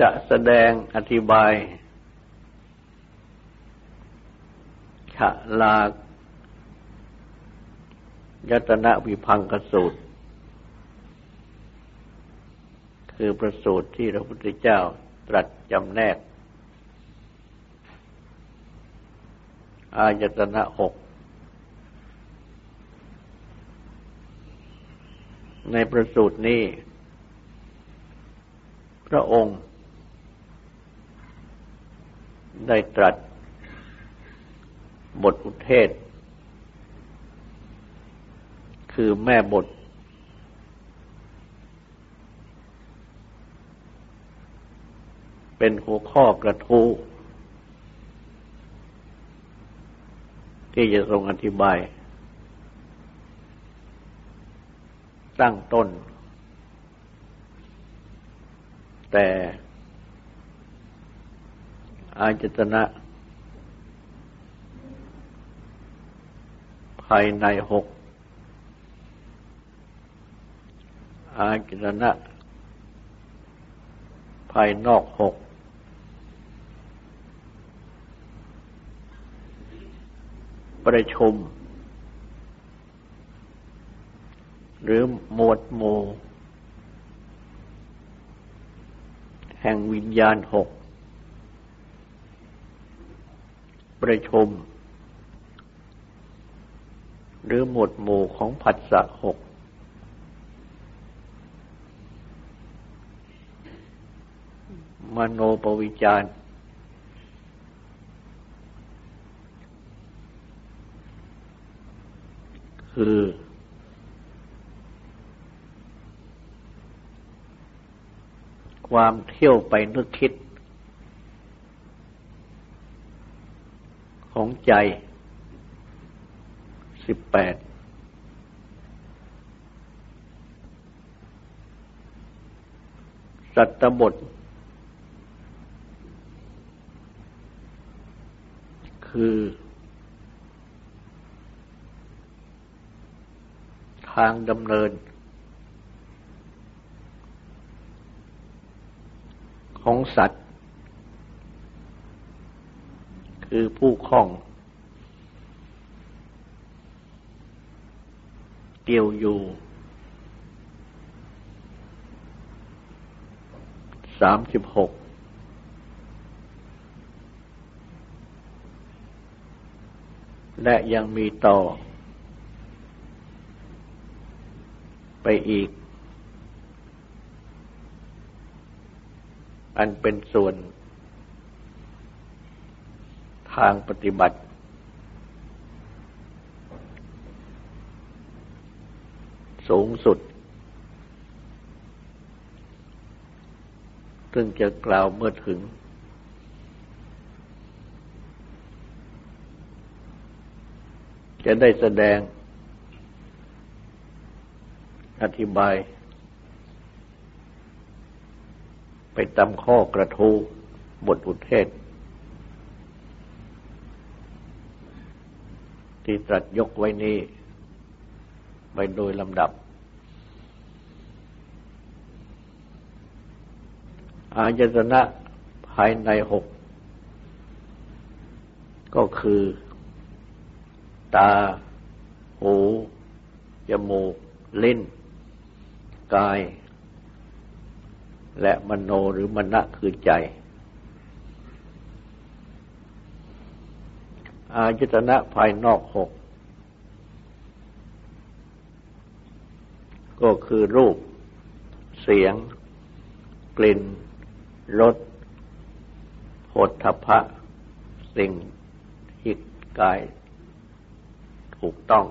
จะแสดงอธิบายฉลายตนะวิพังกสูตร คือประสูตรที่พระพุทธเจ้าตรัสจำแนก อายตนะหก ในประสูตรนี้ พระองค์ ได้ตรัสบทอุเทศ คือแม่บท เป็นหัวข้อกระทู้ที่จะทรงอธิบาย ตั้งต้น แต่ อาจตนะ ภายในหกอาจตนะ ภายนอกหกประชุม หรือหมวดหมู่ แห่งวิญญาณหก ประชุม หรือหมวดหมู่ของผัสสะหกมโนปวิจารคือ ความเที่ยวไปนึกคิด ของใจสิบแปดสัตตบท คือ ทางดำเนิน ของสัตว์ คือผู้คล้อง เกี่ยวอยู่ สามสิบหก และยังมีต่อ ไปอีก อันเป็นส่วน ทางปฏิบัติ สูงสุด ซึ่งจะกล่าวเมื่อถึง จะได้แสดง อธิบาย ไปตามข้อกระทู้บทอุเทศ ที่ตรัสยกไว้นี้ ไปโดยลำดับ อายตนะภายในหก ก็คือ ตา หู จมูก ลิ้น กาย และมโนหรือมณะคือใจ อายตนะภายนอกหก ก็คือรูป เสียง กลิ่น รสโผฏฐพะ สิ่งที่กาย ถูกต้อง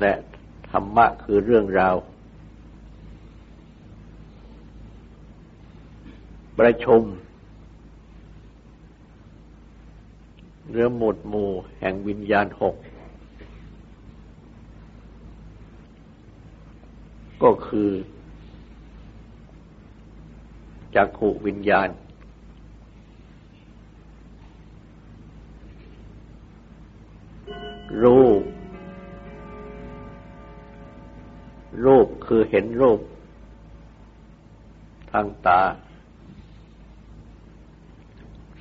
และธรรมะคือเรื่องราว ประชุม เรือหมดหมู่แห่งวิญญาณหก ก็คือจักขุวิญญาณ รูป รูปคือเห็นรูป ทางตา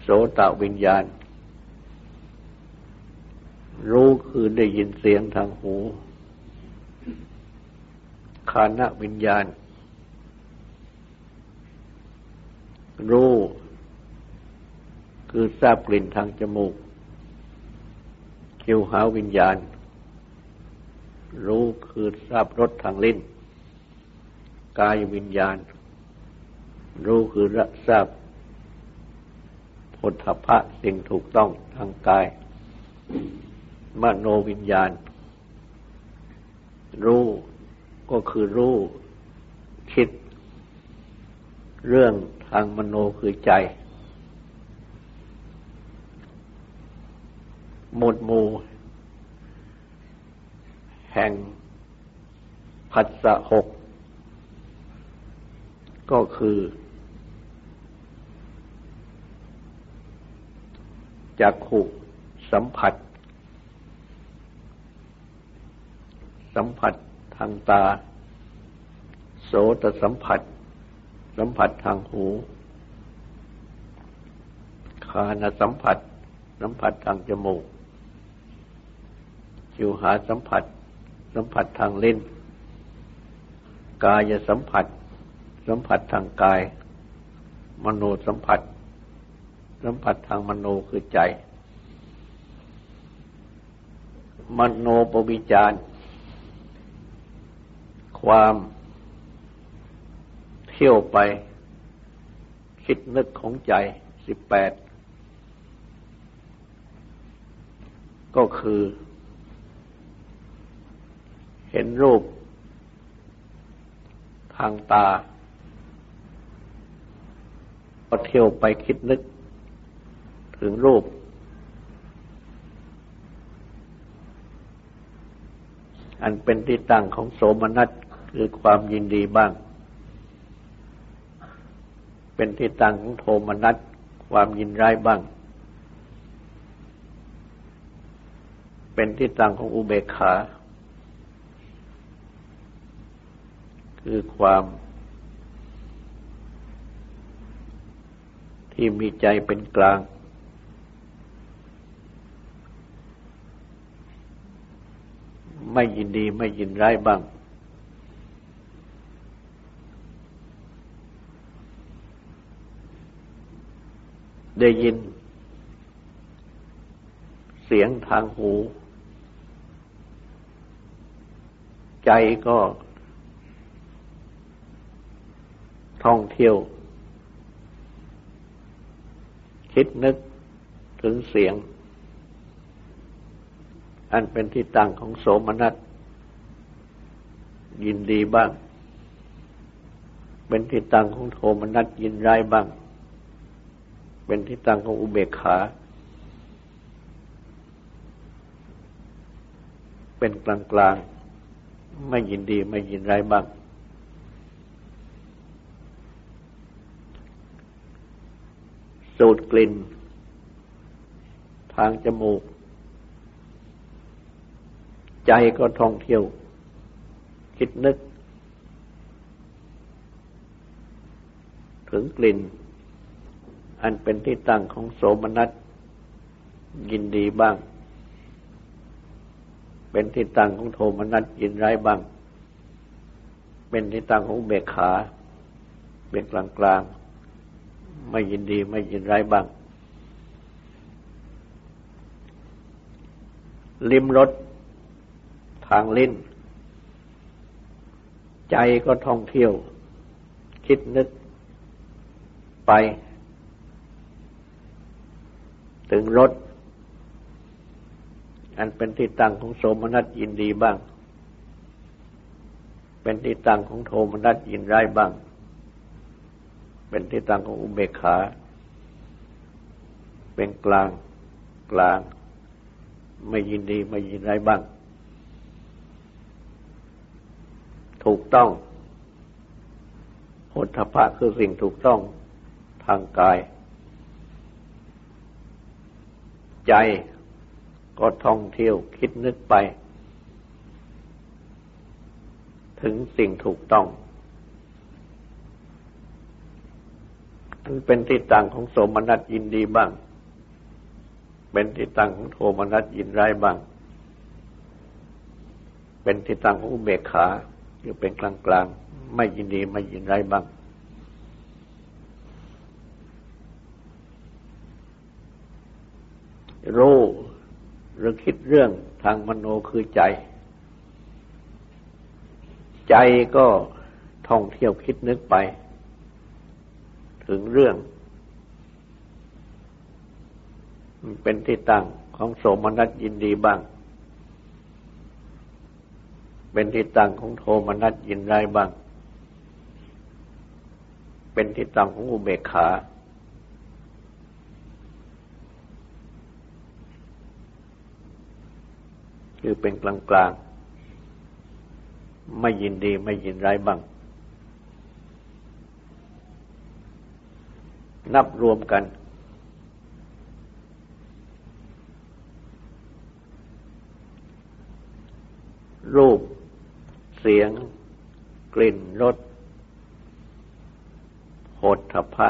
โสตวิญญาณ รู้คือได้ยินเสียงทางหูคานวิญญาณ รู้ คือทราบกลิ่นทางจมูกคิวหาวิญญาณ รู้คือทราบรสทางลิ้น กายวิญญาณ รู้คือรับทราบผลทพะสิ่งถูกต้องทางกาย มโนวิญญาณ รู้ก็คือรู้คิด เรื่องทางมโนคือใจ หมดหมู่แห่งผัสสะหก ก็คือจักขุสัมผัส สัมผัสทางตา โสตสัมผัส สัมผัสทางหู คานสัมผัส สัมผัสทางจมูก จิวหาสัมผัส สัมผัสทางเล่น กายสัมผัส สัมผัสทางกาย มโนสัมผัส สัมผัสทางมโนคือใจ มโนปวิจาร ความเที่ยวไป คิดนึกของใจสิบแปดก็คือ เห็นรูป ทางตา ก็เที่ยวไปคิดนึก ถึงรูป อันเป็นที่ตั้งของโสมนัส คือความยินดีบ้าง เป็นที่ตั้งของโทมนัสความยินร้ายบ้าง เป็นที่ตั้งของอุเบกขา คือความที่มีใจเป็นกลางไม่ยินดีไม่ยินร้ายบ้าง ได้ยิน เสียงทางหู ใจก็ ท่องเที่ยว คิดนึกถึงเสียง อันเป็นที่ตั้งของโสมนัสยินดีบ้าง เป็นที่ตั้งของโทมนัสยินร้ายบ้าง เป็นที่ตั้งของอุเบกขา เป็นกลางกลางไม่ยินดีไม่ยินร้ายบ้าง สูดกลิ่น ทางจมูก ใจก็ท่องเที่ยว คิดนึก ถึงกลิ่น อันเป็นที่ตั้งของโสมนัสยินดีบ้าง เป็นที่ตั้งของโทมนัสยินร้ายบ้าง เป็นที่ตั้งของเบกขาเป็นกลางกลางไม่ยินดีไม่ยินร้ายบ้าง ลิมรสทางลิ้น ใจก็ท่องเที่ยว คิดนึกไป ถึงรถอันเป็นที่ตั้งของโสมนัสยินดีบ้าง เป็นที่ตั้งของโทมนัสยินร้ายบ้าง เป็นที่ตั้งของอุเบกขา เป็นกลางกลาง ไม่ยินดีไม่ยินร้ายบ้าง ถูกต้องโหทพะคือสิ่งถูกต้องทางกาย ใจ ก็ท่องเที่ยวคิดนึกไป ถึงสิ่งถูกต้องอันเป็นที่ตั้งของโสมนัสยินดีบ้าง เป็นที่ตั้งของโทมนัสยินร้ายบ้าง เป็นที่ตั้งของอุเบกขาอยู่เป็นกลางกลางไม่ยินดีไม่ยินร้ายบ้าง รู้ หรือคิดเรื่องทางมโนคือใจ ใจก็ท่องเที่ยวคิดนึกไป ถึงเรื่อง เป็นที่ตั้งของโสมนัสยินดีบ้าง เป็นที่ตั้งของโทมนัสยินร้ายบ้าง เป็นที่ตั้งของอุเบกขา คือเป็นกลางกลางไม่ยินดีไม่ยินร้ายบ้าง นับรวมกัน รูป เสียง กลิ่นรสโหดทพะ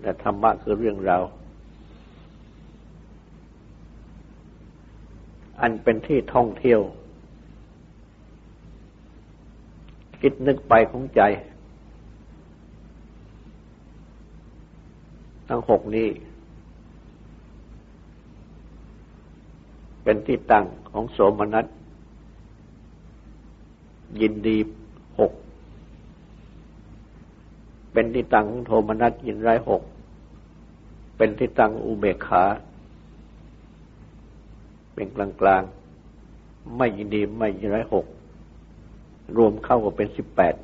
และธรรมะคือเรื่องราว อันเป็นที่ท่องเที่ยว คิดนึกไปของใจ ทั้งหกนี้ เป็นที่ตั้งของโสมนัสยินดีหก เป็นที่ตั้งของโทมนัสยินร้ายหก เป็นที่ตั้งอุเบกขา เป็นกลางกลางไม่ยินดีไม่ยินร้ายหกรวมเข้าก็เป็นสิบแปด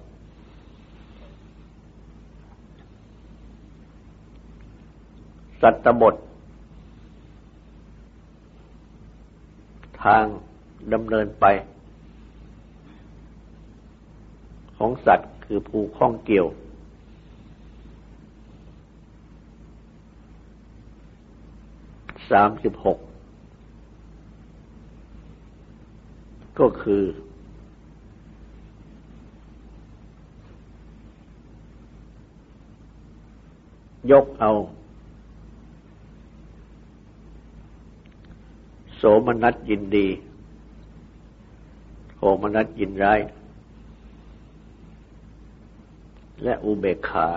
สัตตบท ทางดำเนินไป ของสัตว์คือผูกข้องเกี่ยว สามสิบหก ก็คือ ยกเอา โสมนัสยินดีโทมนัสยินร้าย และอุเบกขา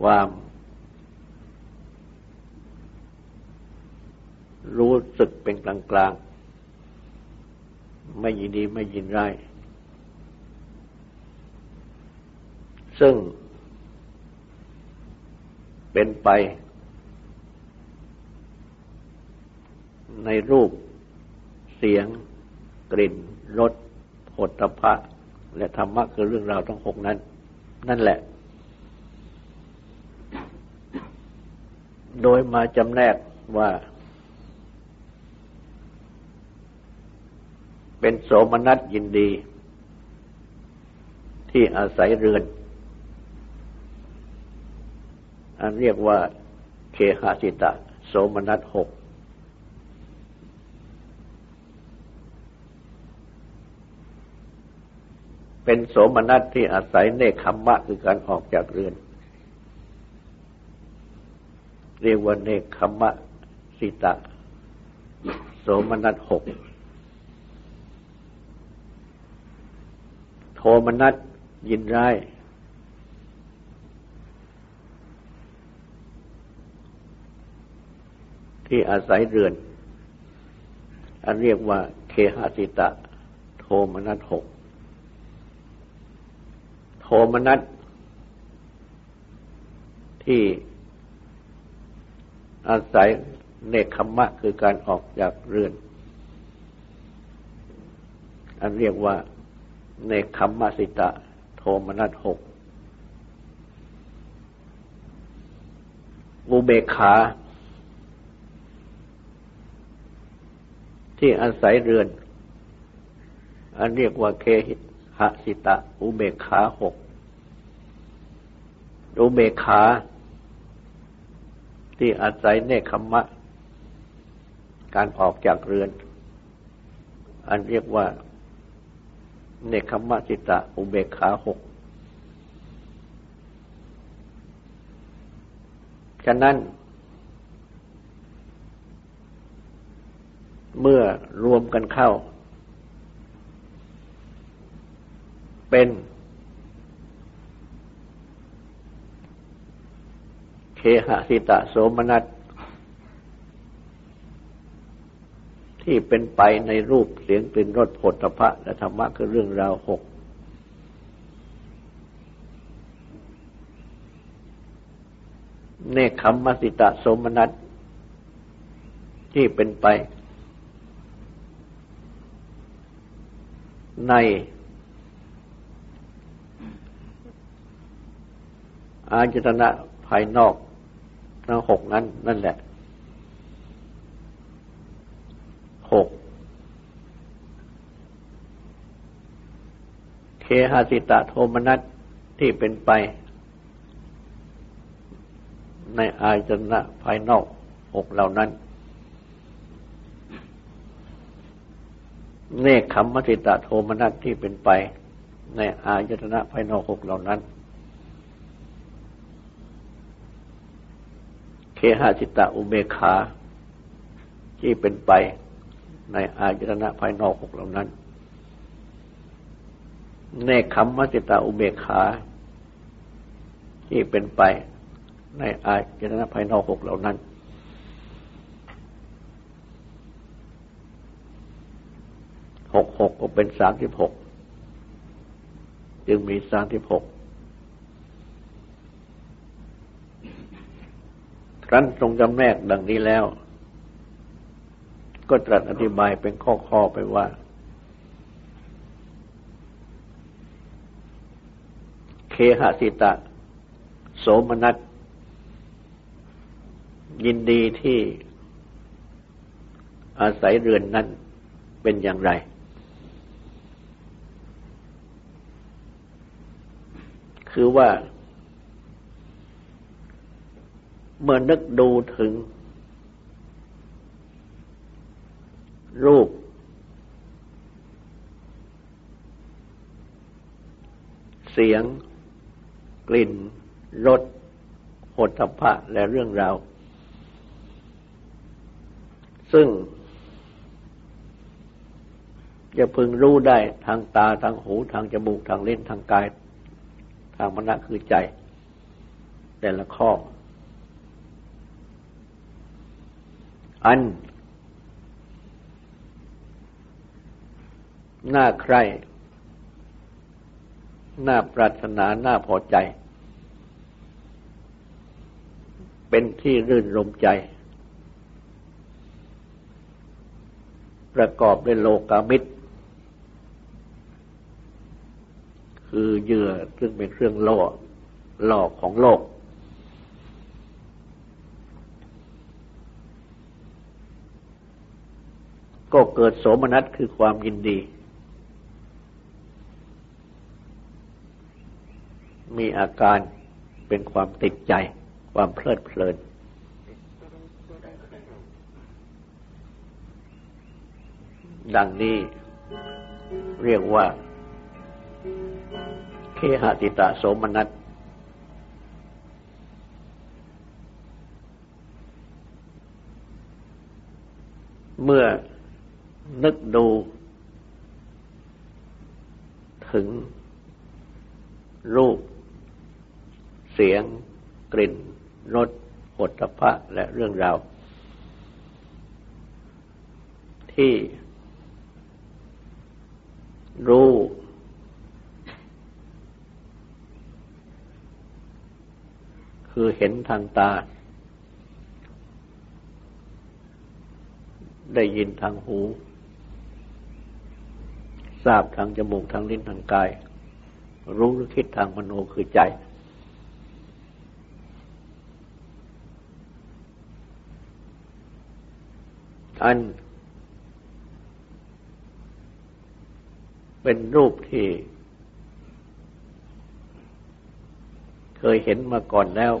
ความ รู้สึกเป็นกลางกลางไม่ยินดีไม่ยินร้ายซึ่งเป็นไป ในรูปเสียง กลิ่นรสผลตภะและธรรมะคือเรื่องราวทั้งหกนั้น นั่นแหละ โดยมาจำแนกว่า เป็นโสมนัสยินดี ที่อาศัยเรือน อันเรียกว่าเคหาสิตะ โสมนัสหกเป็นโสมนัสที่อาศัยเนคขมมะคือการออกจากเรือน เรียกว่าเนคขมะสิตะ โสมนัสหก โทมนัสยินร้าย ที่อาศัยเรือน อันเรียกว่าเคหสิตะ โทมนัสหก โทมนัสที่อาศัยเนคขมะคือการออกจากเรือน อันเรียกว่า เนคขมะสิตะ โทมนัสหกอุเบกขา ที่อาศัยเรือน อันเรียกว่าเคหิหสิตะ อุเบกขาหกอุเบกขา ที่อาศัยเนคขมะ การออกจากเรือน อันเรียกว่า เนคขมะจิตะ อุเบกขาหกฉะนั้น เมื่อรวมกันเข้า เป็นเคหสิตะโสมนัส ที่เป็นไปในรูปเสียงกลิ่นรสผลตภะและธรรมะคือเรื่องราวหกเนคขมมสิตะสมนัสที่เป็นไป ใน อาจตนะภายนอกทั้งหกนั้น นั่นแหละหก เคหสิตะโทมนัสที่เป็นไป ในอายตนะภายนอกหกเหล่านั้น เนคขมมติตะโทมนัสที่เป็นไป ในอายตนะภายนอกหกเหล่านั้น เคหจิตตอุเบขาที่เป็นไปในอายตนะภายนอกหกเหล่านั้น เนคขมมจิตตอุเบกขา ที่เป็นไปในอายตนะภายนอกหกเหล่านั้น หกหกก็เป็นสามสิบหก จึงมีสามสิบหกครั้นทรงจำแนกดังนี้แล้ว ก็ตรัสอธิบายเป็นข้อๆไปว่า เคหสิตะ โสมนัสยินดีที่อาศัยเรือนนั้นเป็นอย่างไร คือว่า เมื่อนึกดูถึง รูป เสียง กลิ่นรสหดพะและเรื่องราว ซึ่ง จะพึงรู้ได้ทางตาทางหูทางจมูกทางเล่นทางกาย ทางมณะคือใจ แต่ละข้อ อันน่าใคร่น่าปรารถนา น่าพอใจ เป็นที่รื่นรมใจ ประกอบด้วยโลกามิตร คือเหยื่อซึ่งเป็นเครื่องล่อหลอกของโลก ก็เกิดโสมนัสคือความยินดี มีอาการเป็นความติดใจ ความเพลิดเพลิน ดังนี้เรียกว่า เคหติตาโสมนัสเมื่อนึกดู ถึงรูป เสียง กลิ่น รสผลตภะและเรื่องราว ที่รู้ คือเห็นทางตา ได้ยินทางหูทราบทางจมูกทางลิ้นทางกาย รู้หรือคิดทางมโนคือใจ อัน เป็นรูปที่ เคยเห็นมาก่อนแล้ว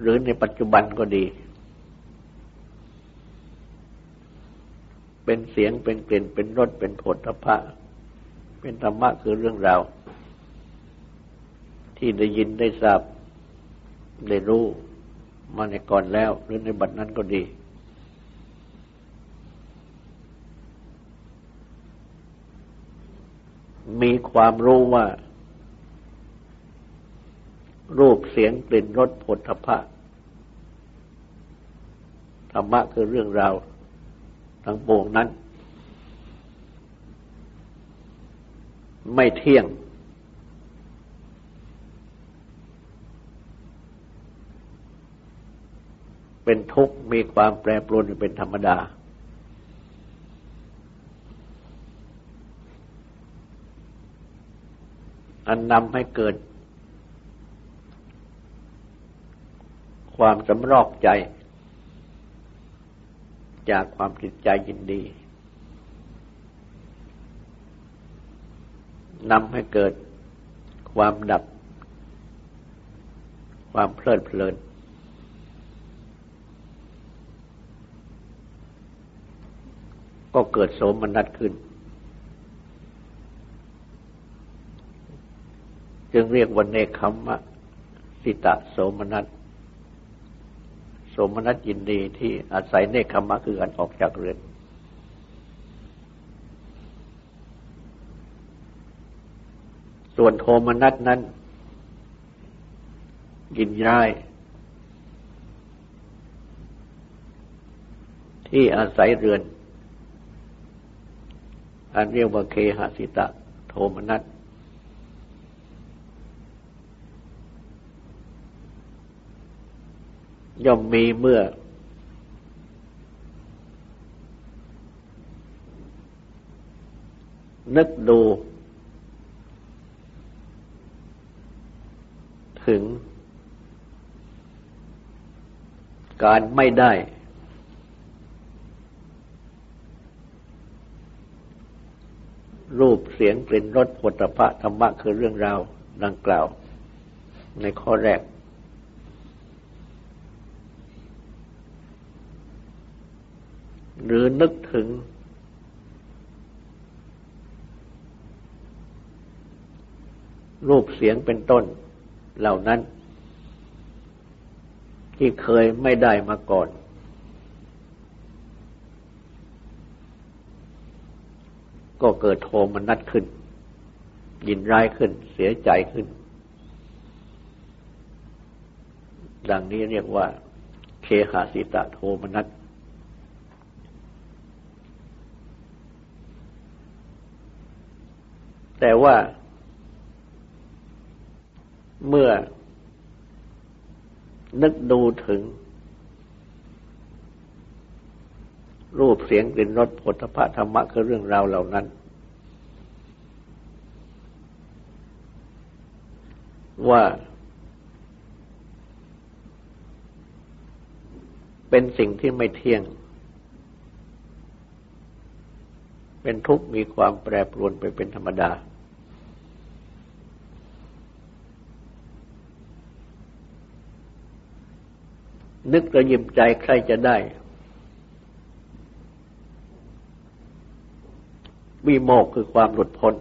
หรือในปัจจุบันก็ดี เป็นเสียงเป็นกลิ่นเป็นรสเป็นผลทพะเป็นธรรมะคือเรื่องราวที่ได้ยินได้ทราบได้รู้ มาในก่อนแล้วหรือในบัดนั้นก็ดี มีความรู้ว่า รูปเสียงกลิ่นรสผลทพะธรรมะคือเรื่องราวทั้งปวงนั้น ไม่เที่ยง เป็นทุกข์มีความแปรปรวนเป็นธรรมดา อันนำให้เกิด ความสำรอกใจ จากความติดใจยินดีนำให้เกิดความดับ ความเพลิดเพลิน ก็เกิดโสมนัสขึ้น จึงเรียกว่าเนคขมะสิตะโสมนัสโสมนัสยินดีที่อาศัยเนคขมะคือการออกจากเรือนส่วนโทมนัสนั้น ยินร้าย ที่อาศัยเรือน อันเรียกว่าเคหสิตะโทมนัสย่อมมีเมื่อ นึกดู ถึง การไม่ได้ รูปเสียงกลิ่นรสผลพะธรรมะคือเรื่องราวดังกล่าว ในข้อแรก หรือนึกถึง รูปเสียงเป็นต้นเหล่านั้น ที่เคยไม่ได้มาก่อน ก็เกิดโทมนัดขึ้น ยินร้ายขึ้น เสียใจขึ้น ดังนี้เรียกว่า เคหาสิตะโทมนัสแต่ว่าเมื่อนึกดูถึง รูปเสียงกลิ่นรสผลพระธรรมะคือเรื่องราวเหล่านั้น ว่า เป็นสิ่งที่ไม่เที่ยง เป็นทุกข์มีความแปรปรวนไปเป็นธรรมดา นึกกระยิมใจใครจะได้ วิโมกคือความหลุดพ้น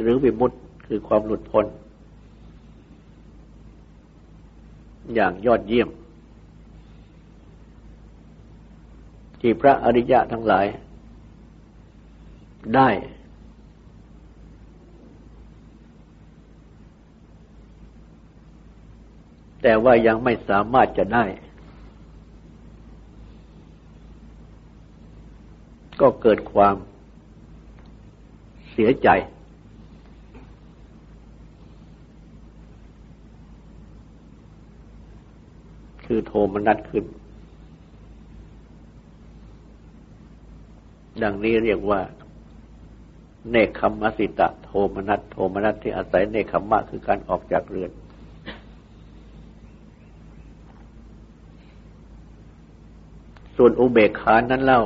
หรือวิมุตคือความหลุดพ้น อย่างยอดเยี่ยม ที่พระอริยะทั้งหลาย ได้ แต่ว่ายังไม่สามารถจะได้ ก็เกิดความเสียใจ คือโทมนัสขึ้น ดังนี้เรียกว่า เนคขมสิตะ โทมนัสโทมนัสที่อาศัยเนคขมะคือการออกจากเรือนส่วนอุเบกขานั้นเล่า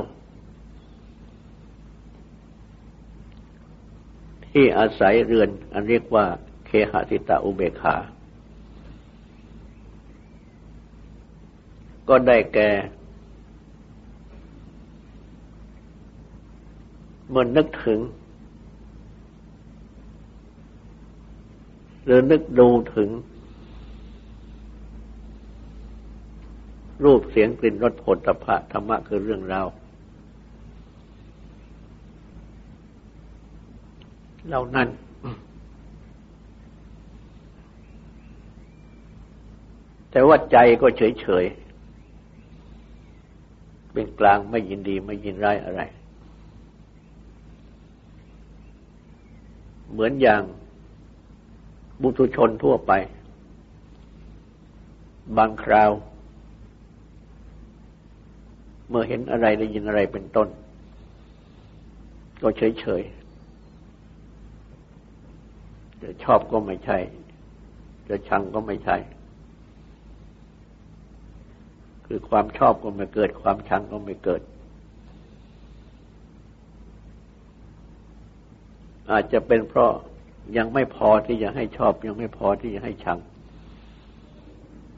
ที่อาศัยเรือน อันเรียกว่าเคหสิตะอุเบกขา ก็ได้แก่ เมื่อนึกถึง หรือนึกดูถึง รูปเสียงกลิ่นรสผลตภะธรรมะคือเรื่องราว เหล่านั้น แต่ว่าใจก็เฉยๆเป็นกลางไม่ยินดีไม่ยินร้ายอะไร เหมือนอย่างบุตุชนทั่วไป บางคราว เมื่อเห็นอะไรได้ยินอะไรเป็นต้น ก็เฉยเฉย จะชอบก็ไม่ใช่ จะชังก็ไม่ใช่ คือความชอบก็ไม่เกิด ความชังก็ไม่เกิด อาจจะเป็นเพราะยังไม่พอที่จะให้ชอบ ยังไม่พอที่จะให้ชัง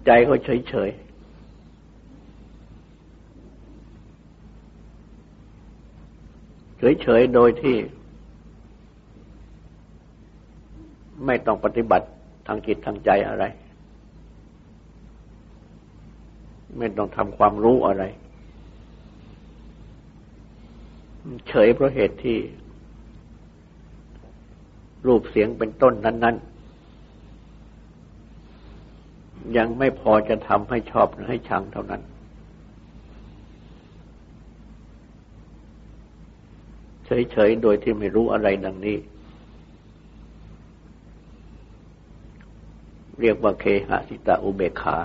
ใจเขาเฉยเฉยเฉยเฉยโดยที่ ไม่ต้องปฏิบัติทางจิตทางใจอะไร ไม่ต้องทำความรู้อะไร เฉยเพราะเหตุที่ รูปเสียงเป็นต้นนั้น ๆ ยังไม่พอจะทำให้ชอบหรือให้ชังเท่านั้น เฉยๆ โดยที่ไม่รู้อะไรดังนี้ เรียกว่าเคหสิตาอุเบกขา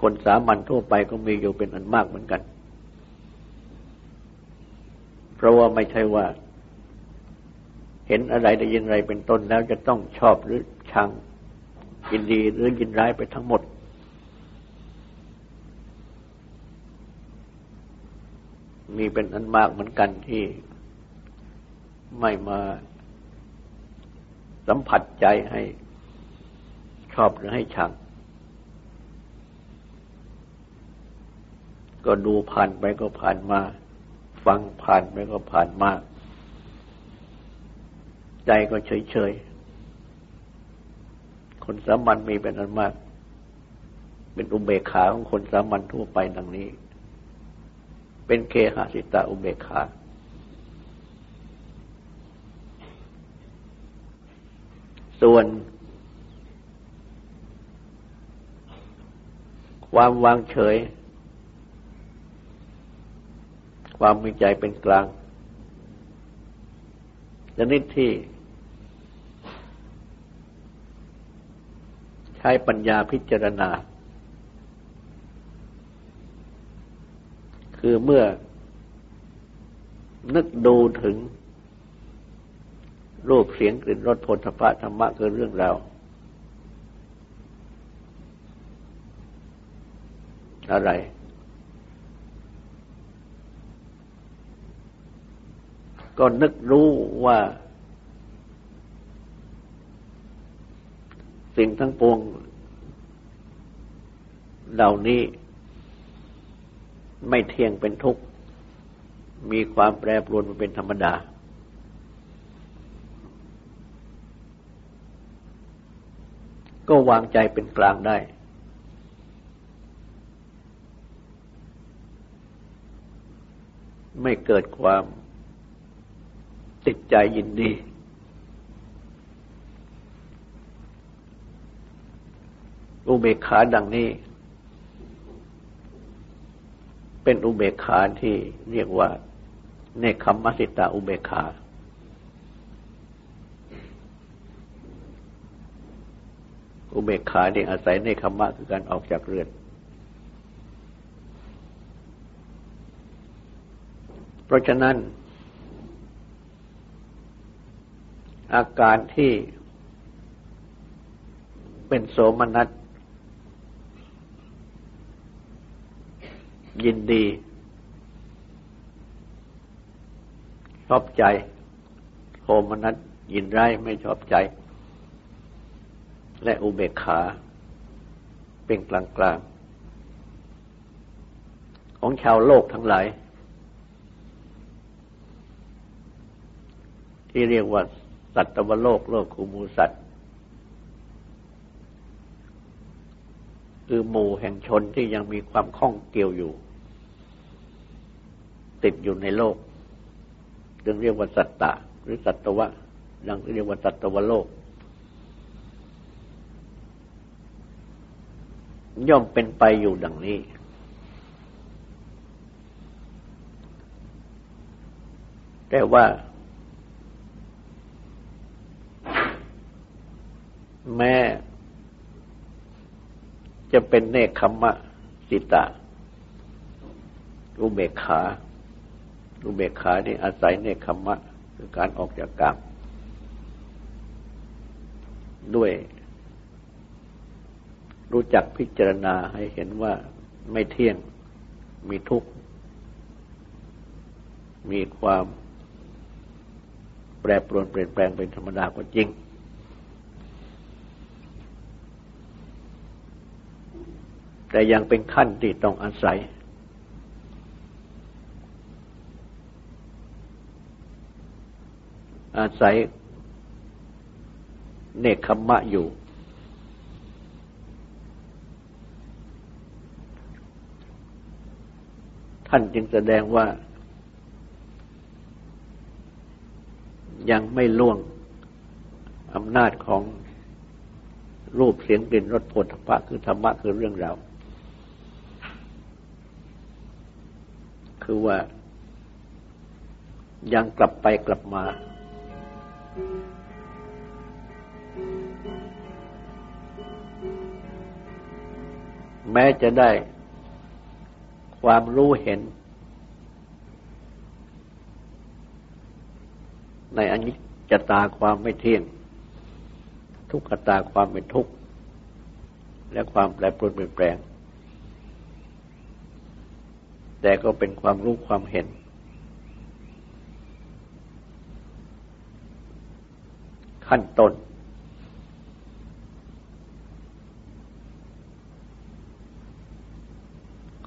คนสามัญทั่วไปก็มีอยู่เป็นอันมากเหมือนกัน เพราะว่าไม่ใช่ว่า เห็นอะไรได้ยินอะไรเป็นต้นแล้วจะต้องชอบหรือชังยินดีหรือยินร้ายไปทั้งหมด มีเป็นอันมากเหมือนกันที่ไม่มา สัมผัสใจให้ชอบหรือให้ชัง ก็ดูผ่านไปก็ผ่านมา ฟังผ่านไปก็ผ่านมา ใจก็เฉยเฉยคนสามัญมีเป็นอันมาก เป็นอุเบกขาของคนสามัญทั่วไปดังนี้ เป็นเคหสิตาอุเบกขา ส่วน ความวางเฉย ความมีใจเป็นกลางชนิดที่ ใช้ปัญญาพิจารณา คือเมื่อนึกดูถึง รูปเสียงกลิ่นรสผลพระธรรมะคือเรื่องราวอะไร ก็นึกรู้ว่า สิ่งทั้งปวง เหล่านี้ ไม่เที่ยงเป็นทุกข์ มีความแปรปรวนเป็นธรรมดา ก็วางใจเป็นกลางได้ ไม่เกิดความติดใจยินดี อุเบกขาดังนี้ เป็นอุเบกขาที่เรียกว่าเนคขมัสิตาอุเบกขา อุเบกขาเนี่ยอาศัยในคำมะคือการออกจากเรือน เพราะฉะนั้น อาการที่เป็นโสมนัสยินดี ชอบใจ โทมนัสยินร้ายไม่ชอบใจ และอุเบกขา เป็นกลางกลางของชาวโลกทั้งหลาย ที่เรียกว่าสัตวโลกโลกคูมูสัตว์คือหมู่แห่งชนที่ยังมีความข้องเกี่ยวอยู่ ติดอยู่ในโลกจึงเรียกว่าสัตตะ หรือสัตวะดังเรียกว่าสัตวโลก ย่อมเป็นไปอยู่ดังนี้ แต่ว่า แม้จะเป็นเนคขมะสิตะอุเบกขาอุเบกขานี่อาศัยในคำมะ คือการออกจากกรรมด้วย รู้จักพิจารณาให้เห็นว่าไม่เที่ยง มีทุกข์ มีความแปรปรวนเปลี่ยนแปลงเป็นธรรมดาก็จริง แต่ยังเป็นขั้นที่ต้องอาศัย อาศัยเนคขมะอยู่านจึงแสดงว่า ยังไม่ล่วงอำนาจของรูปเสียงกลิ่นรสโผฏฐะคือธรรมะคือเรื่องราวคือว่ายังกลับไปกลับมา แม้จะได้ ความรู้เห็น ในอนิจจตาความไม่เที่ยง ทุกขตาความเป็นทุกข์ และความแปรปรวนเปลี่ยนแปลง แต่ก็เป็นความรู้ความเห็น ขั้นต้น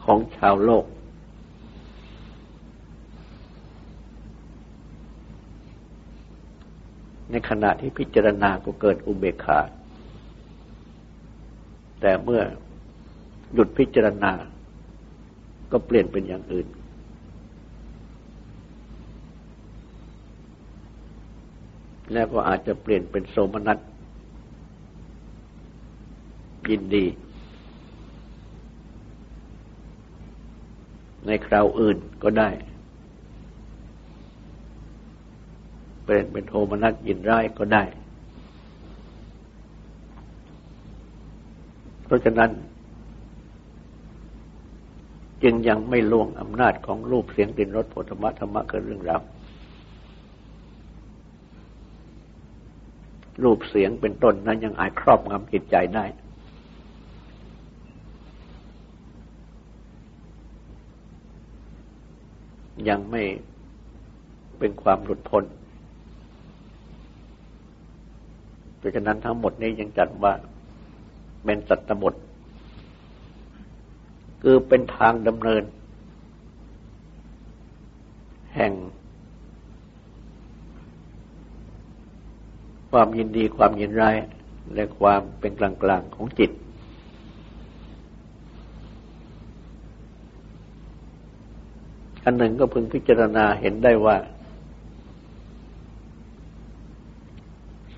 ของชาวโลก ในขณะที่พิจารณาก็เกิดอุเบกขา แต่เมื่อหยุดพิจารณา ก็เปลี่ยนเป็นอย่างอื่น แล้วก็อาจจะเปลี่ยนเป็นโสมนัสยินดี ในคราวอื่นก็ได้ เปลี่ยนเป็นโทมนัสยินร้ายก็ได้ เพราะฉะนั้น จึงยังไม่ล่วงอำนาจของรูปเสียงกลิ่นรสผลธรรมะธรรมะคือเรื่องราวรูปเสียงเป็นต้นนั้นยังอาจครอบงำจิตใจได้ ยังไม่เป็นความหลุดพ้นเพราะฉะนั้นทั้งหมดนี้ยังจัดว่าเป็นสัตตบท คือเป็นทางดำเนิน แห่ง ความยินดีความยินร้ายและความเป็นกลางๆของจิต อันหนึ่งก็พึงพิจารณาเห็นได้ว่า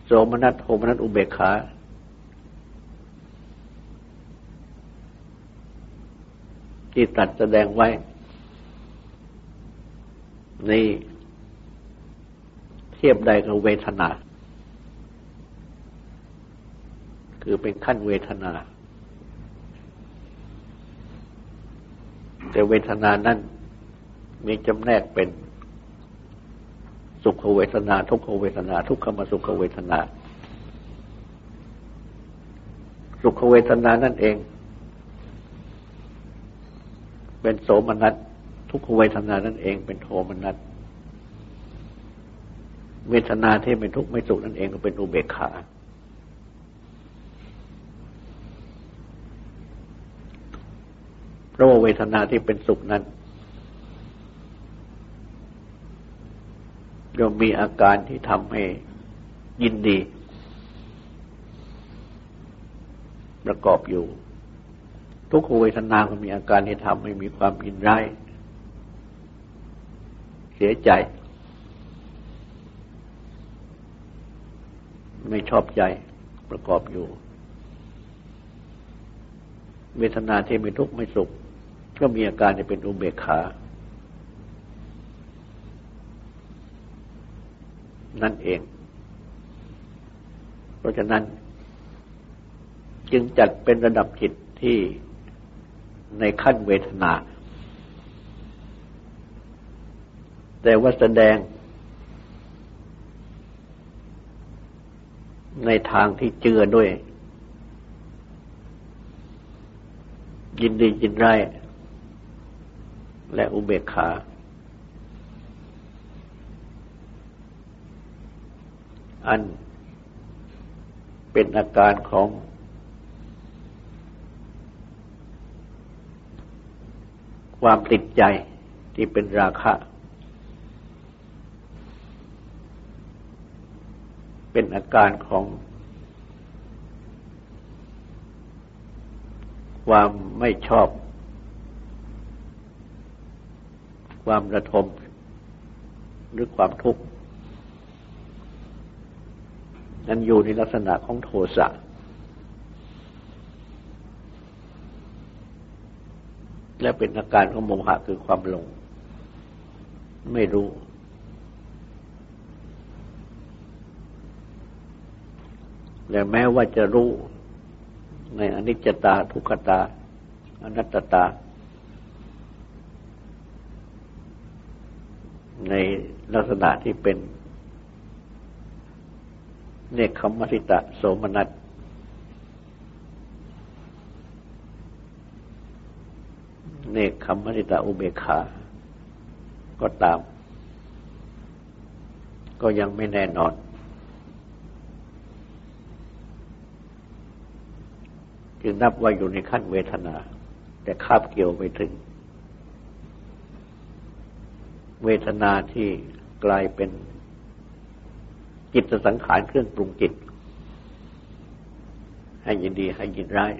โสมนัสโทมนัสอุเบกขา ที่ตัดแสดงไว้ นี่เทียบใดกับเวทนา คือเป็นขั้นเวทนา แต่เวทนานั้น มีจำแนกเป็นสุขเวทนา ทุกขเวทนา ทุกขมสุขเวทนา สุขเวทนานั่นเอง เป็นโสมนัสทุกขเวทนานั่นเอง เป็นโทมนัสเวทนาที่เป็นทุกข์ไม่สุขนั่นเองก็เป็นอุเบกขา เพราะว่าเวทนาที่เป็นสุขนั้น ย่อมมีอาการที่ทำให้ยินดี ประกอบอยู่ ทุกขเวทนาก็มีอาการที่ทำให้มีความยินร้ายเสียใจ ไม่ชอบใจประกอบอยู่ เวทนาที่ไม่ทุกข์ไม่สุข ก็มีอาการจะเป็นอุเบกขา นั่นเอง เพราะฉะนั้น จึงจัดเป็นระดับจิตที่ในขั้นเวทนา แต่ว่าแสดง ในทางที่เจือด้วย ยินดียินไร้และอุเบกขา อันเป็นอาการของความติดใจที่เป็นราคะ เป็นอาการของความไม่ชอบ ความระทมหรือความทุกข์ นั้นอยู่ในลักษณะของโทสะและเป็นอาการของโมหะคือความหลง ไม่รู้ และแม้ว่าจะรู้ในอนิจจตา ทุกขตา อนัตตา ในลักษณะที่เป็น เนคขมสิตะโสมนัสเนคขมสิตะอุเบขา ก็ตาม ก็ยังไม่แน่นอน จึงนับว่าอยู่ในขั้นเวทนา แต่คาบเกี่ยวไปถึง เวทนาที่กลายเป็น จิตสังขารเครื่องปรุงจิต ให้ยินดีให้ยินร้าย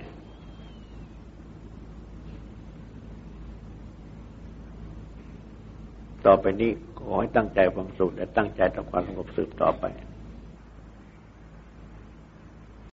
ต่อไปนี้ขอให้ตั้งใจฟังสูตรและตั้งใจทำความสงบสืบต่อไป